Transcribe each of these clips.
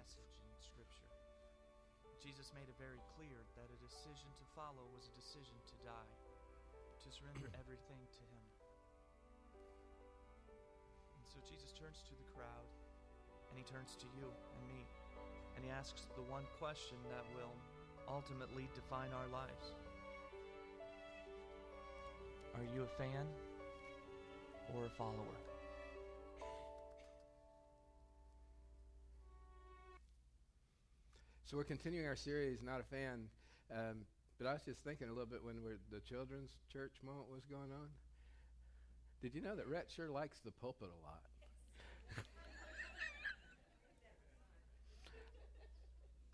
message in Scripture. Jesus made it very clear that a decision to follow was a decision to die, to surrender everything to Him. And so Jesus turns to the crowd, and He turns to you and me, and He asks the one question that will ultimately define our lives Are you a fan or a follower? So we're continuing our series, Not a Fan. Um, but I was just thinking a little bit when the children's church moment was going on. Did you know that Rhett sure likes the pulpit a lot?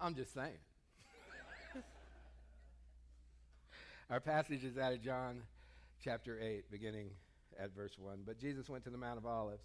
I'm just saying. Our passage is out of John chapter 8, beginning at verse 1. But Jesus went to the Mount of Olives.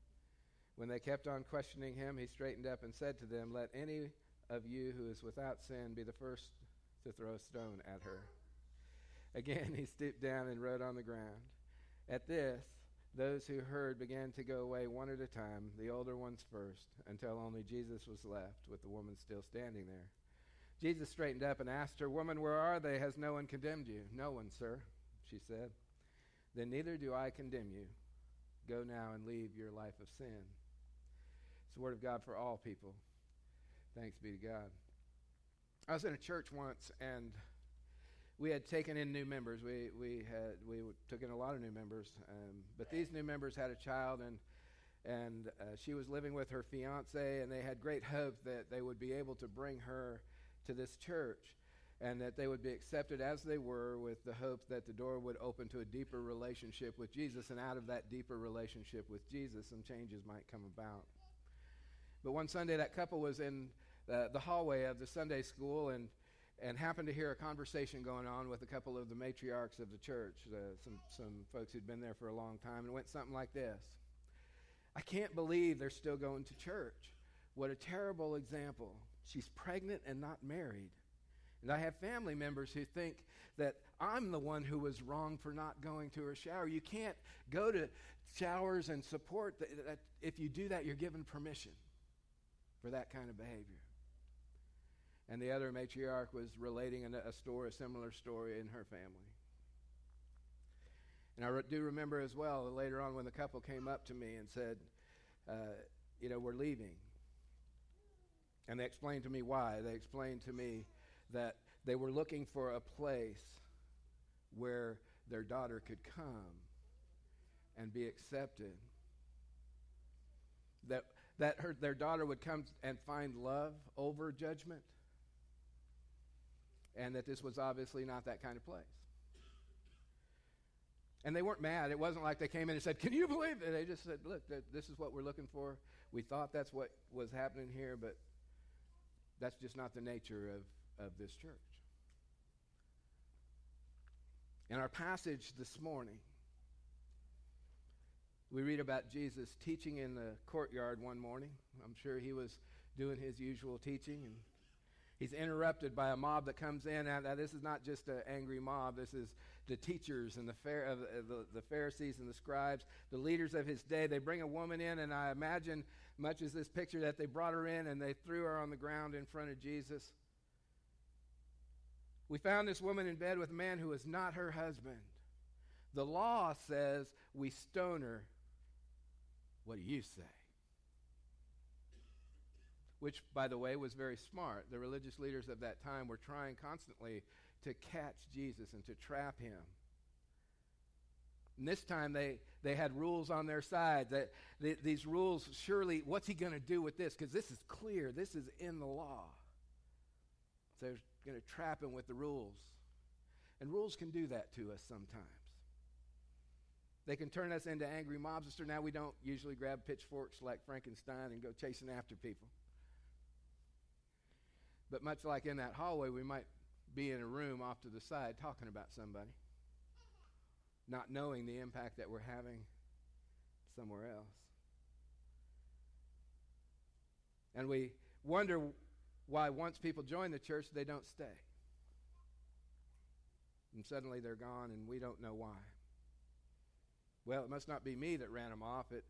When they kept on questioning him, he straightened up and said to them, Let any of you who is without sin be the first to throw a stone at her. Again, he stooped down and wrote on the ground. At this, those who heard began to go away one at a time, the older ones first, until only Jesus was left, with the woman still standing there. Jesus straightened up and asked her, Woman, where are they? Has no one condemned you? No one, sir, she said. Then neither do I condemn you. Go now and leave your life of sin. It's the word of God for all people. Thanks be to God. I was in a church once, and we had taken in new members. We we had we took in a lot of new members, um, but these new members had a child, and and uh, she was living with her fiance, and they had great hope that they would be able to bring her to this church, and that they would be accepted as they were, with the hope that the door would open to a deeper relationship with Jesus, and out of that deeper relationship with Jesus, some changes might come about. But one Sunday, that couple was in the, the hallway of the Sunday school and, and happened to hear a conversation going on with a couple of the matriarchs of the church, uh, some, some folks who'd been there for a long time, and it went something like this I can't believe they're still going to church. What a terrible example. She's pregnant and not married. And I have family members who think that I'm the one who was wrong for not going to her shower. You can't go to showers and support that. If you do that, you're given permission for that kind of behavior. And the other matriarch was relating a, story, a similar story in her family. And I re- do remember as well that later on when the couple came up to me and said, uh, you know, we're leaving. And they explained to me why. They explained to me that they were looking for a place where their daughter could come and be accepted. That that her, their daughter would come and find love over judgment, and that this was obviously not that kind of place. And they weren't mad. It wasn't like they came in and said, Can you believe it? They just said, Look, this is what we're looking for. We thought that's what was happening here, but that's just not the nature of, of this church. In our passage this morning, we read about Jesus teaching in the courtyard one morning. I'm sure he was doing his usual teaching, and he's interrupted by a mob that comes in. Now, this is not just an angry mob. This is the teachers and the, uh, the, the Pharisees and the scribes, the leaders of his day. They bring a woman in, and I imagine, much as this picture, that they brought her in and they threw her on the ground in front of Jesus. We found this woman in bed with a man who was not her husband. The law says we stone her what do you say? Which, by the way, was very smart. The religious leaders of that time were trying constantly to catch Jesus and to trap him. And this time they, they had rules on their side. That these rules, surely, what's he going to do with this? Because this is clear. This is in the law. So they're going to trap him with the rules. And rules can do that to us sometimes. They can turn us into angry mobsters. Now we don't usually grab pitchforks like Frankenstein and go chasing after people. But much like in that hallway, we might be in a room off to the side talking about somebody, not knowing the impact that we're having somewhere else. And we wonder why once people join the church, they don't stay. And suddenly they're gone, and we don't know why. Well, it must not be me that ran them off, it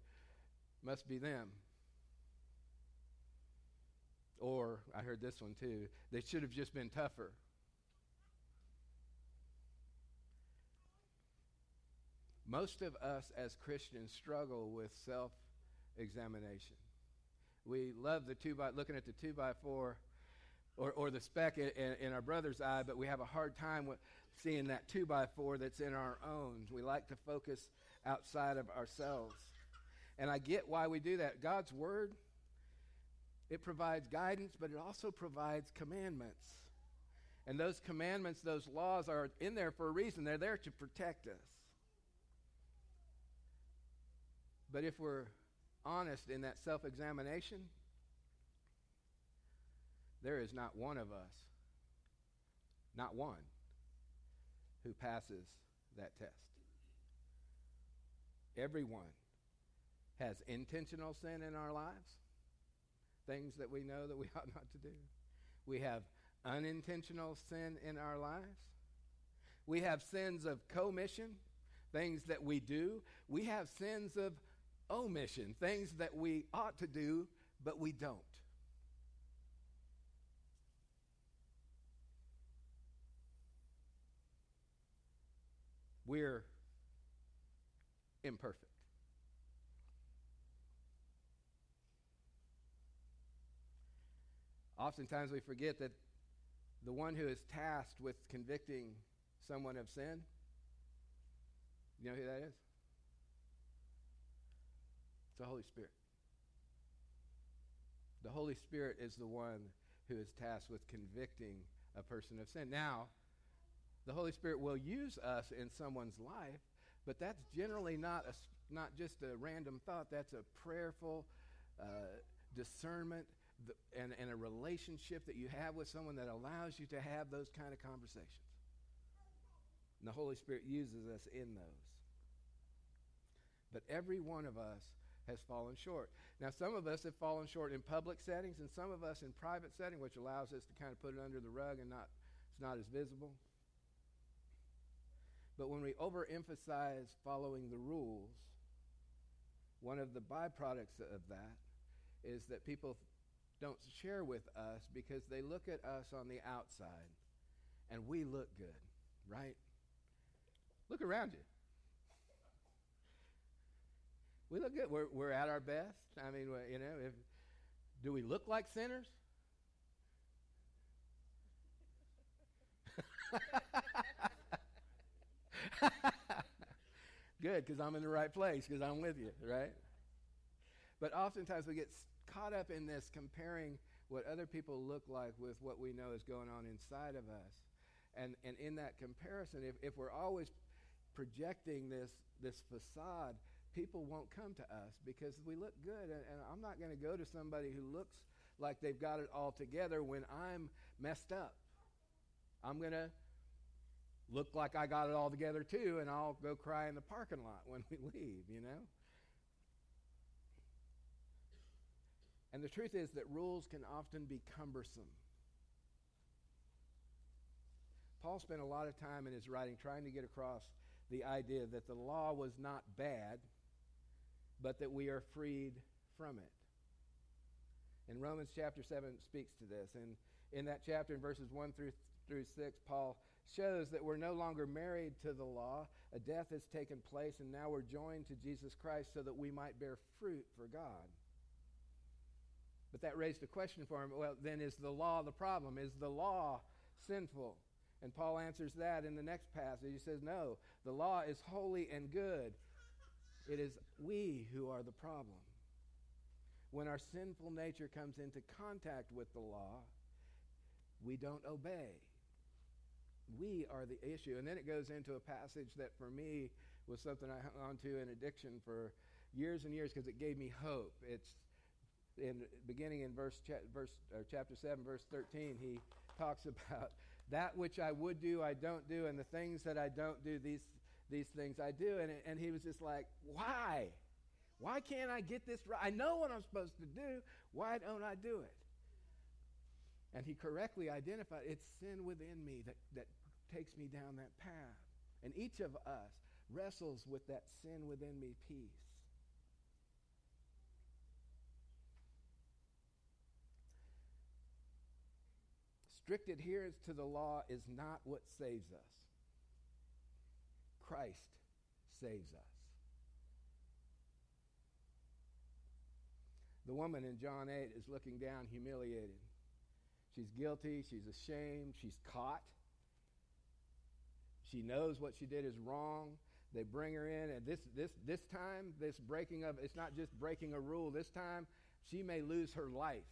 must be them. Or, I heard this one too, they should have just been tougher. Most of us as Christians struggle with self examination. We love the two by looking at the two by four or, or the speck in, in, our brother's eye, but we have a hard time seeing that two by four that's in our own. We like to focus outside of ourselves. And I get why we do that. God's word, it provides guidance, but it also provides commandments. And those commandments, those laws are in there for a reason. They're there to protect us. But if we're honest in that self examination, there is not one of us, not one, who passes that test. Everyone has intentional sin in our lives, things that we know that we ought not to do. We have unintentional sin in our lives. We have sins of commission, things that we do. We have sins of omission, things that we ought to do, but we don't. We're imperfect. Oftentimes we forget that the one who is tasked with convicting someone of sin, you know who that is? It's the Holy Spirit. The Holy Spirit is the one who is tasked with convicting a person of sin. Now, the Holy Spirit will use us in someone's life, but that's generally not, a, not just a random thought. That's a prayerful uh, discernment and, and a relationship that you have with someone that allows you to have those kind of conversations. And the Holy Spirit uses us in those. But every one of us has fallen short. Now, some of us have fallen short in public settings, and some of us in private setting, which allows us to kind of put it under the rug and not it's not as visible. But when we overemphasize following the rules, one of the byproducts of that is that people don't share with us because they look at us on the outside and we look good, right? Look around you. We look good. We're, we're at our best. I mean, you know, if, do we look like sinners? Good, because I'm in the right place, because I'm with you, right? But oftentimes we get caught up in this comparing what other people look like with what we know is going on inside of us. And, and in that comparison, if, if we're always projecting this, this facade, people won't come to us because we look good. And, and I'm not going to go to somebody who looks like they've got it all together when I'm messed up. I'm going to look like I got it all together too, and I'll go cry in the parking lot when we leave, you know? And the truth is that rules can often be cumbersome. Paul spent a lot of time in his writing trying to get across the idea that the law was not bad, but that we are freed from it. And Romans chapter 7 speaks to this. And in that chapter, in verses 1 through, through 6, Paul shows that we're no longer married to the law. A death has taken place, and now we're joined to Jesus Christ so that we might bear fruit for God. But that raised a question for him. Well, then is the law the problem? Is the law sinful? And Paul answers that in the next passage. He says, No, the law is holy and good. It is we who are the problem. When our sinful nature comes into contact with the law, we don't obey. We are the issue. And then it goes into a passage that for me was something I hung on to in addiction for years and years because it gave me hope. It's in beginning in verse, cha- verse chapter 7, verse 13, he talks about that which I would do, I don't do, and the things that I don't do, these, these things I do. And, and he was just like, why? Why can't I get this right? I know what I'm supposed to do. Why don't I do it? And he correctly identified it's sin within me that, that takes me down that path. And each of us wrestles with that sin within me peace. Strict adherence to the law is not what saves us. Christ saves us. The woman in John 8 is looking down, humiliated. She's guilty, she's ashamed, she's caught. She knows what she did is wrong. They bring her in, and this, this, this time, this breaking of, it's not just breaking a rule. This time, she may lose her life.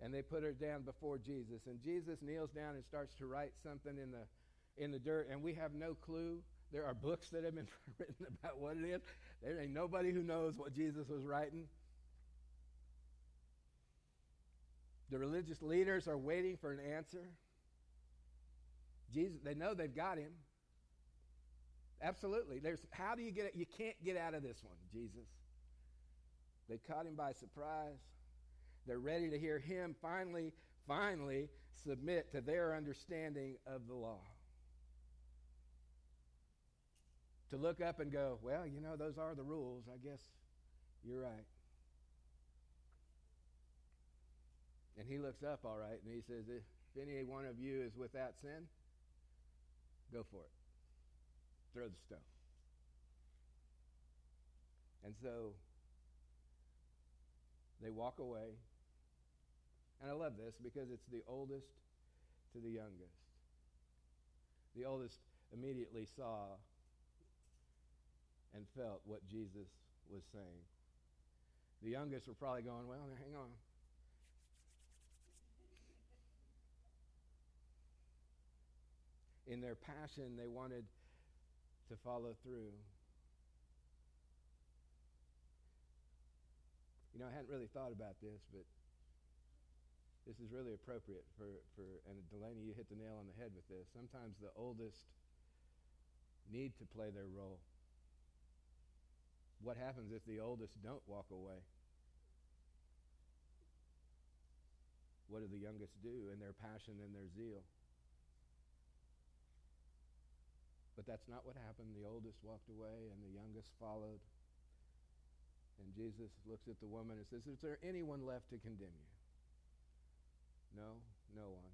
And they put her down before Jesus. And Jesus kneels down and starts to write something in the, in the dirt, and we have no clue. There are books that have been written about what it is. There ain't nobody who knows what Jesus was writing. The religious leaders are waiting for an answer. Jesus, they know they've got him. Absolutely. There's how do you get it? You can't get out of this one, Jesus. They caught him by surprise. They're ready to hear him finally, finally submit to their understanding of the law. To look up and go, well, you know, those are the rules. I guess you're right. And he looks up, all right, and he says, If any one of you is without sin, go for it. Throw the stone. And so they walk away. And I love this because it's the oldest to the youngest. The oldest immediately saw and felt what Jesus was saying. The youngest were probably going, Well, hang on. In their passion, they wanted to follow through. You know, I hadn't really thought about this, but this is really appropriate for, for and Delaney, you hit the nail on the head with this. Sometimes the oldest need to play their role. What happens if the oldest don't walk away? What do the youngest do in their passion and their zeal? But that's not what happened. The oldest walked away and the youngest followed. And Jesus looks at the woman and says, Is there anyone left to condemn you? No, no one.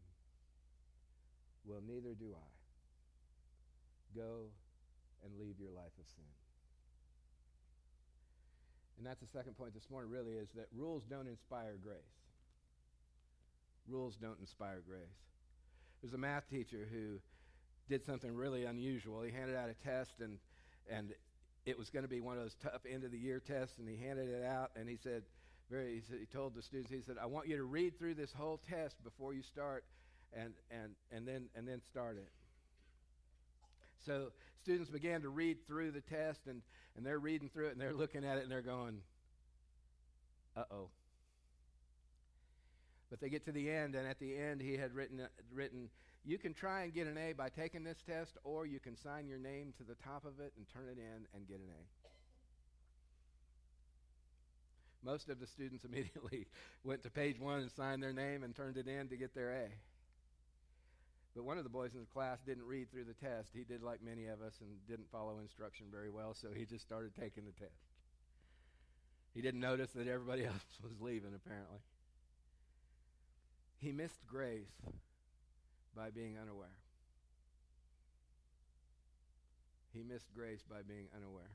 Well, neither do I. Go and leave your life of sin. And that's the second point this morning, really, is that rules don't inspire grace. Rules don't inspire grace. There's a math teacher who did something really unusual. He handed out a test, and and it was going to be one of those tough end of the year tests, and he handed it out, and he said, very, he, said, he told the students, he said, I want you to read through this whole test before you start, and and and then and then start it. So students began to read through the test, and and they're reading through it, and they're looking at it, and they're going, uh oh. But they get to the end, and at the end, he had written, written you can try and get an A by taking this test, or you can sign your name to the top of it and turn it in and get an A. Most of the students immediately went to page one and signed their name and turned it in to get their A. But one of the boys in the class didn't read through the test. He did like many of us and didn't follow instruction very well, so he just started taking the test. He didn't notice that everybody else was leaving, apparently. He missed grace by being unaware. He missed grace by being unaware.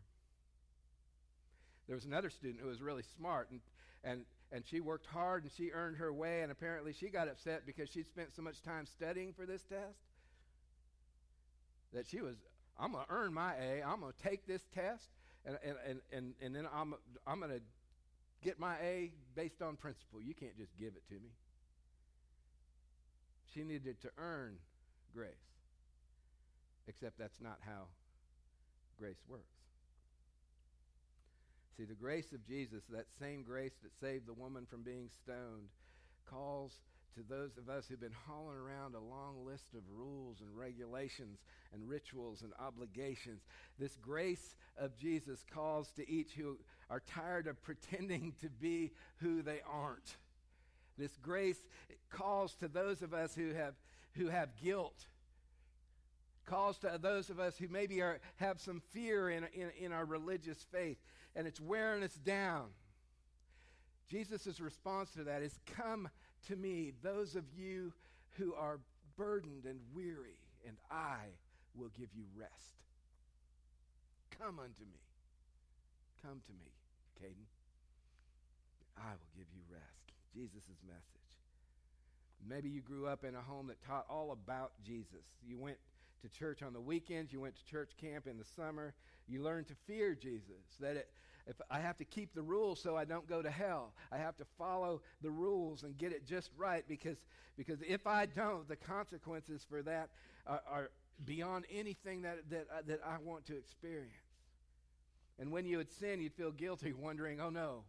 There was another student who was really smart, and, and, and she worked hard and she earned her way, and apparently she got upset because she'd spent so much time studying for this test that she was, I'm going to earn my A, I'm going to take this test, and, and, and, and, and then I'm, I'm going to get my A based on principle. You can't just give it to me. She needed to earn grace. Except that's not how grace works. See, the grace of Jesus, that same grace that saved the woman from being stoned, calls to those of us who've been hauling around a long list of rules and regulations and rituals and obligations. This grace of Jesus calls to each who are tired of pretending to be who they aren't. This grace calls to those of us who have, who have guilt calls to those of us who maybe are, have some fear in, in, in our religious faith and it's wearing us down. Jesus' response to that is Come to me, those of you who are burdened and weary, and I will give you rest. Come unto me. Come to me, Caden. I will give you rest. Jesus' message. Maybe you grew up in a home that taught all about Jesus. You went to church on the weekends, you went to church camp in the summer, you learned to fear Jesus. That it, if I have to keep the rules so I don't go to hell, I have to follow the rules and get it just right because, because if I don't, the consequences for that are, are beyond anything that, that, uh, that I want to experience. And when you would sin, you'd feel guilty, wondering, oh no,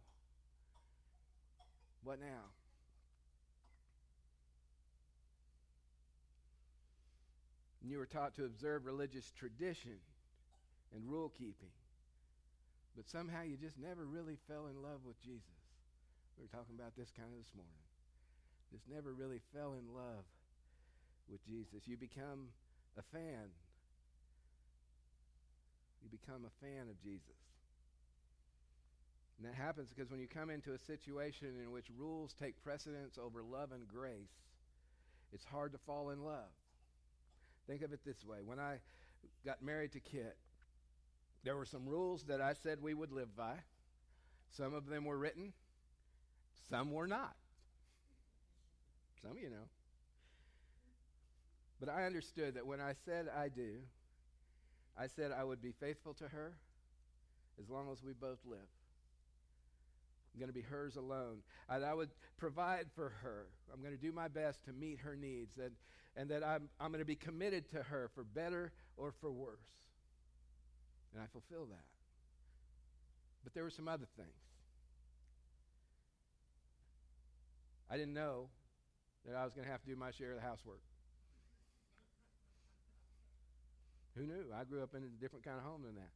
what now? And you were taught to observe religious tradition and rule keeping. But somehow you just never really fell in love with Jesus. We were talking about this kind of this morning. Just never really fell in love with Jesus. You become a fan. You become a fan of Jesus. And that happens because when you come into a situation in which rules take precedence over love and grace, it's hard to fall in love. Think of it this way. When I got married to Kit, there were some rules that I said we would live by. Some of them were written, some were not. Some of you know. But I understood that when I said I do, I said I would be faithful to her as long as we both live. I'm going to be hers alone. And I would provide for her. I'm going to do my best to meet her needs. And, and that I'm, I'm going to be committed to her for better or for worse. And I fulfill that. But there were some other things. I didn't know that I was going to have to do my share of the housework. Who knew? I grew up in a different kind of home than that.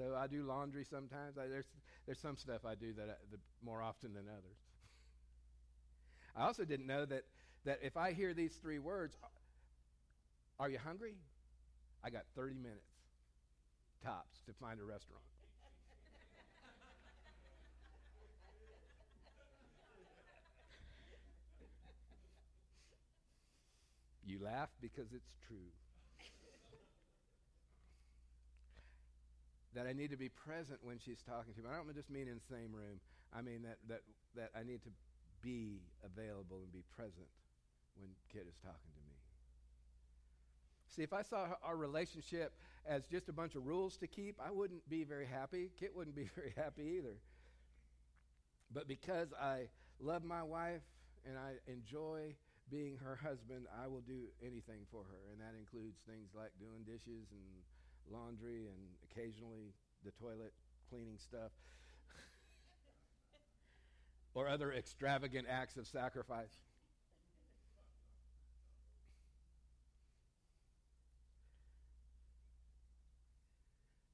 So I do laundry sometimes. I, there's, there's some stuff I do that, I, the, more often than others. I also didn't know that, that if I hear these three words, uh, are you hungry? I got 30 minutes tops to find a restaurant. you laugh because it's true. That I need to be present when she's talking to me. I don't just mean in the same room. I mean that, that, that I need to be available and be present when Kit is talking to me. See, if I saw our relationship as just a bunch of rules to keep, I wouldn't be very happy. Kit wouldn't be very happy either. But because I love my wife and I enjoy being her husband, I will do anything for her. And that includes things like doing dishes and laundry and occasionally the toilet cleaning stuff or other extravagant acts of sacrifice.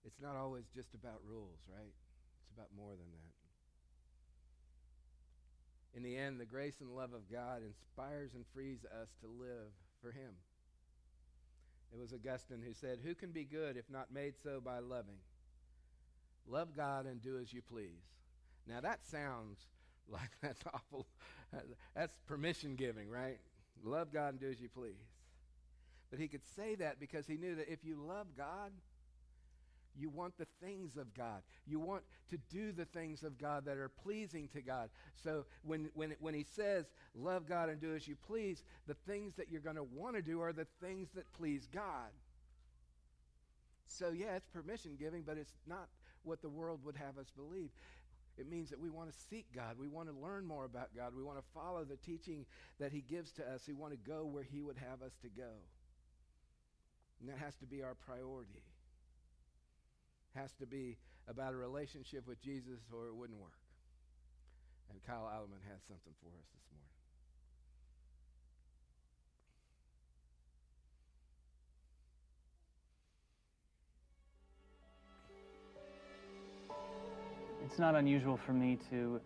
It's not always just about rules, right? It's about more than that. In the end, the grace and love of God inspires and frees us to live for Him. It was Augustine who said, Who can be good if not made so by loving? Love God and do as you please. Now that sounds like that's awful. That's permission giving, right? Love God and do as you please. But he could say that because he knew that if you love God, you want the things of God. You want to do the things of God that are pleasing to God. So when, when, when he says, love God and do as you please, the things that you're going to want to do are the things that please God. So, yeah, it's permission giving, but it's not what the world would have us believe. It means that we want to seek God. We want to learn more about God. We want to follow the teaching that He gives to us. We want to go where He would have us to go. And that has to be our priority has to be about a relationship with Jesus or it wouldn't work. And Kyle Idleman has something for us this morning. It's not unusual for me to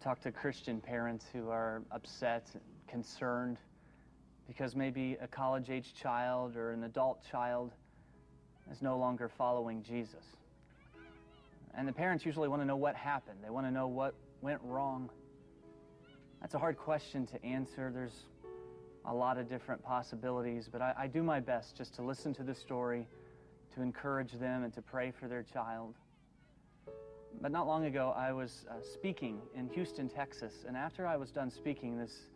talk to Christian parents who are upset, concerned, because maybe a college age child or an adult child is no longer following Jesus. And the parents usually want to know what happened, they want to know what went wrong. That's a hard question to answer. There's a lot of different possibilities, but I, I do my best just to listen to the story, to encourage them, and to pray for their child. But not long ago, I was uh, speaking in Houston, Texas, and after I was done speaking, this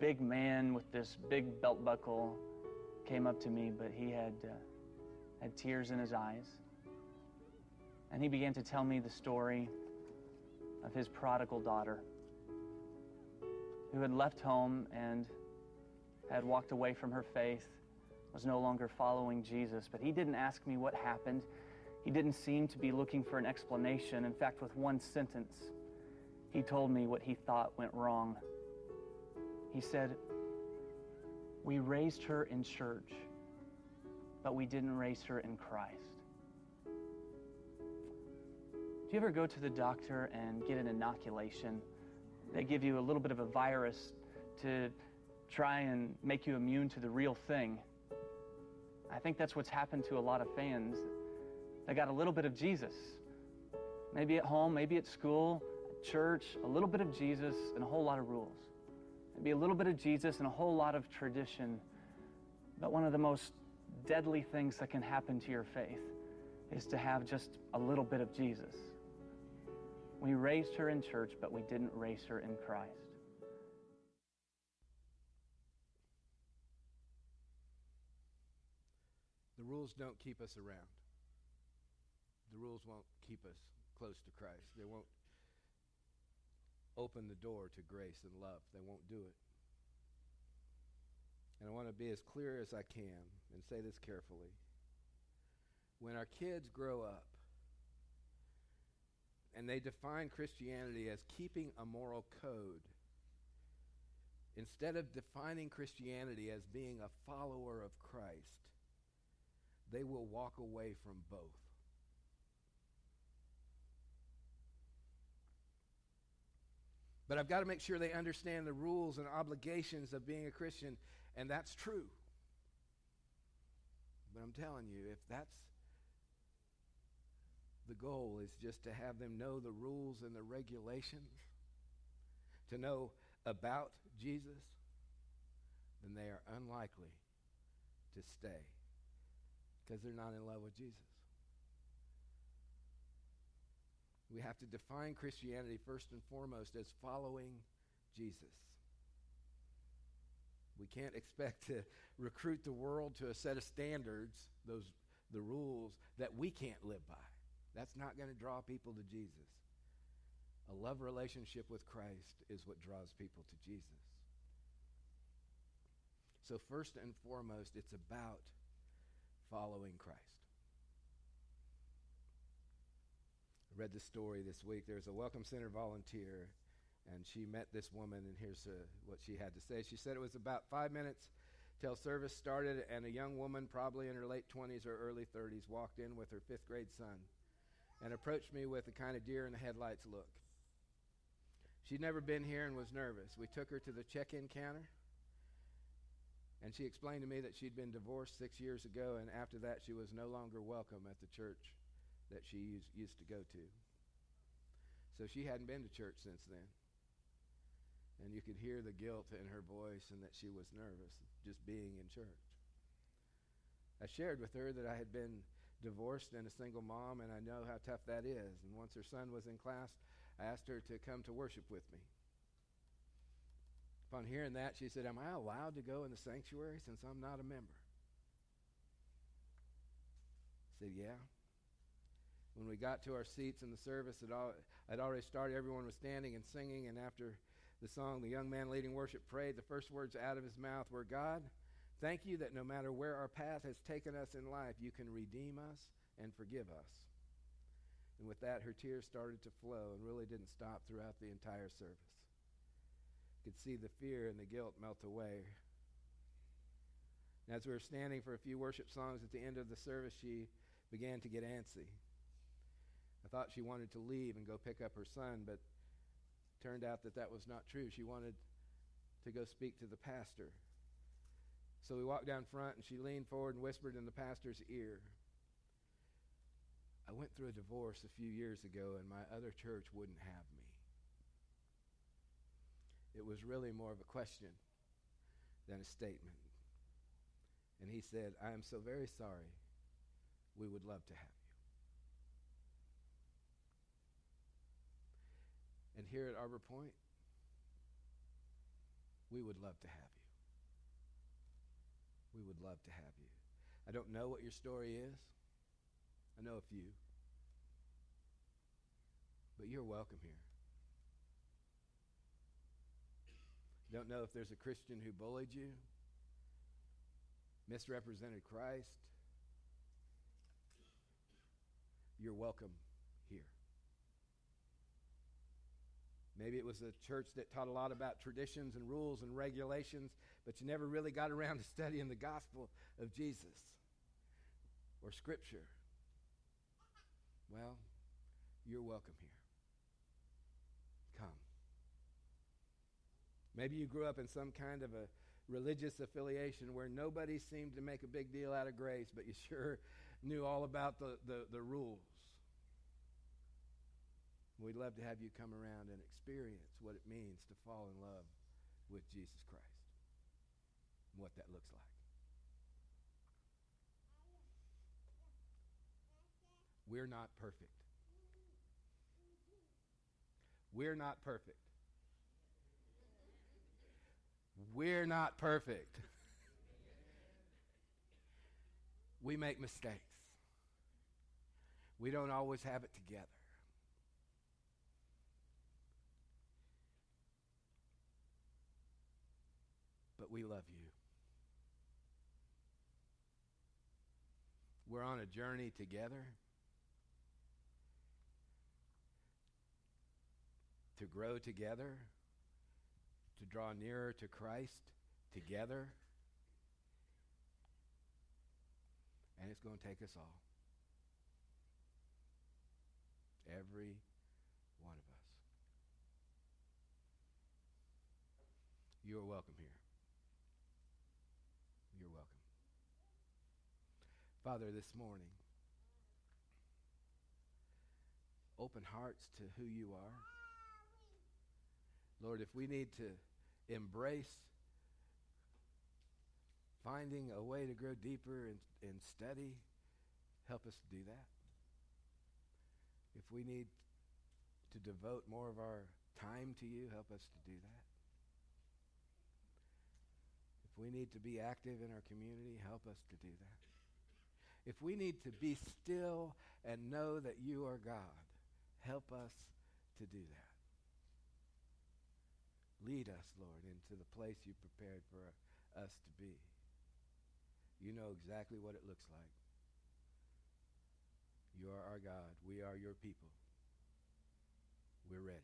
big man with this big belt buckle came up to me, but he had, uh, had tears in his eyes. And he began to tell me the story of his prodigal daughter who had left home and had walked away from her faith, was no longer following Jesus. But he didn't ask me what happened. He didn't seem to be looking for an explanation. In fact, with one sentence, he told me what he thought went wrong. He said, We raised her in church, but we didn't raise her in Christ. Do you ever go to the doctor and get an inoculation? They give you a little bit of a virus to try and make you immune to the real thing. I think that's what's happened to a lot of fans. They got a little bit of Jesus. Maybe at home, maybe at school, church, a little bit of Jesus and a whole lot of rules. Maybe a little bit of Jesus and a whole lot of tradition. But one of the most deadly things that can happen to your faith is to have just a little bit of Jesus. We raised her in church, but we didn't raise her in Christ. The rules don't keep us around. The rules won't keep us close to Christ. They won't open the door to grace and love. They won't do it. And I want to be as clear as I can and say this carefully. When our kids grow up and they define Christianity as keeping a moral code, instead of defining Christianity as being a follower of Christ, they will walk away from both. But I've got to make sure they understand the rules and obligations of being a Christian, and that's true. But I'm telling you, if that's the goal, is just to have them know the rules and the regulations, to know about Jesus, then they are unlikely to stay because they're not in love with Jesus. We have to define Christianity first and foremost as following Jesus. We can't expect to recruit the world to a set of standards, those the rules that we can't live by. That's not going to draw people to Jesus. A love relationship with Christ is what draws people to Jesus. So first and foremost, it's about following Christ. I read the story this week. There's a Welcome Center volunteer, and she met this woman, and here's uh, what she had to say. She said it was about five minutes till service started, and a young woman, probably in her late 20s or early 30s, walked in with her fifth grade son and approached me with a kind of deer in the headlights look. She'd never been here and was nervous. We took her to the check in counter. And she explained to me that she'd been divorced six years ago, and after that, she was no longer welcome at the church that she used, used to go to. So she hadn't been to church since then. And you could hear the guilt in her voice and that she was nervous just being in church. I shared with her that I had been divorced and a single mom, and I know how tough that is. And once her son was in class, I asked her to come to worship with me. Upon hearing that, she said, Am I allowed to go in the sanctuary since I'm not a member? I said, Yeah. When we got to our seats in the service, it all, I'd already started. Everyone was standing and singing, and after the song, the young man leading worship prayed. The first words out of his mouth were, God, thank you that no matter where our path has taken us in life, you can redeem us and forgive us. And with that, her tears started to flow and really didn't stop throughout the entire service. You could see the fear and the guilt melt away. And as we were standing for a few worship songs at the end of the service, she began to get antsy. I thought she wanted to leave and go pick up her son, but turned out that that was not true. She wanted to go speak to the pastor. So we walked down front, and she leaned forward and whispered in the pastor's ear. I went through a divorce a few years ago, and my other church wouldn't have me. It was really more of a question than a statement. And he said, I am so very sorry. We would love to have you. And here at Arbor Point, we would love to have you. We would love to have you. I don't know what your story is. I know a few. But you're welcome here. Don't know if there's a Christian who bullied you, misrepresented Christ. You're welcome here. Maybe it was a church that taught a lot about traditions and rules and regulations, but you never really got around to studying the gospel of Jesus or Scripture. Well, you're welcome here. Come. Maybe you grew up in some kind of a religious affiliation where nobody seemed to make a big deal out of grace, but you sure knew all about the, the, the rules. We'd love to have you come around and experience what it means to fall in love with Jesus Christ and what that looks like. We're not perfect. We're not perfect. We're not perfect. we make mistakes. We don't always have it together. But we love you. We're on a journey together. to grow together, to draw nearer to Christ together. And it's going to take us all. Every one of us. You are welcome here. You're welcome. Father, this morning, open hearts to who you are. Lord, if we need to embrace finding a way to grow deeper in, in study, help us do that. If we need to devote more of our time to you, help us to do that. If we need to be active in our community, help us to do that. If we need to be still and know that you are God, help us to do that. Lead us, Lord, into the place you prepared for us to be. You know exactly what it looks like. You are our God. We are your people. We're ready.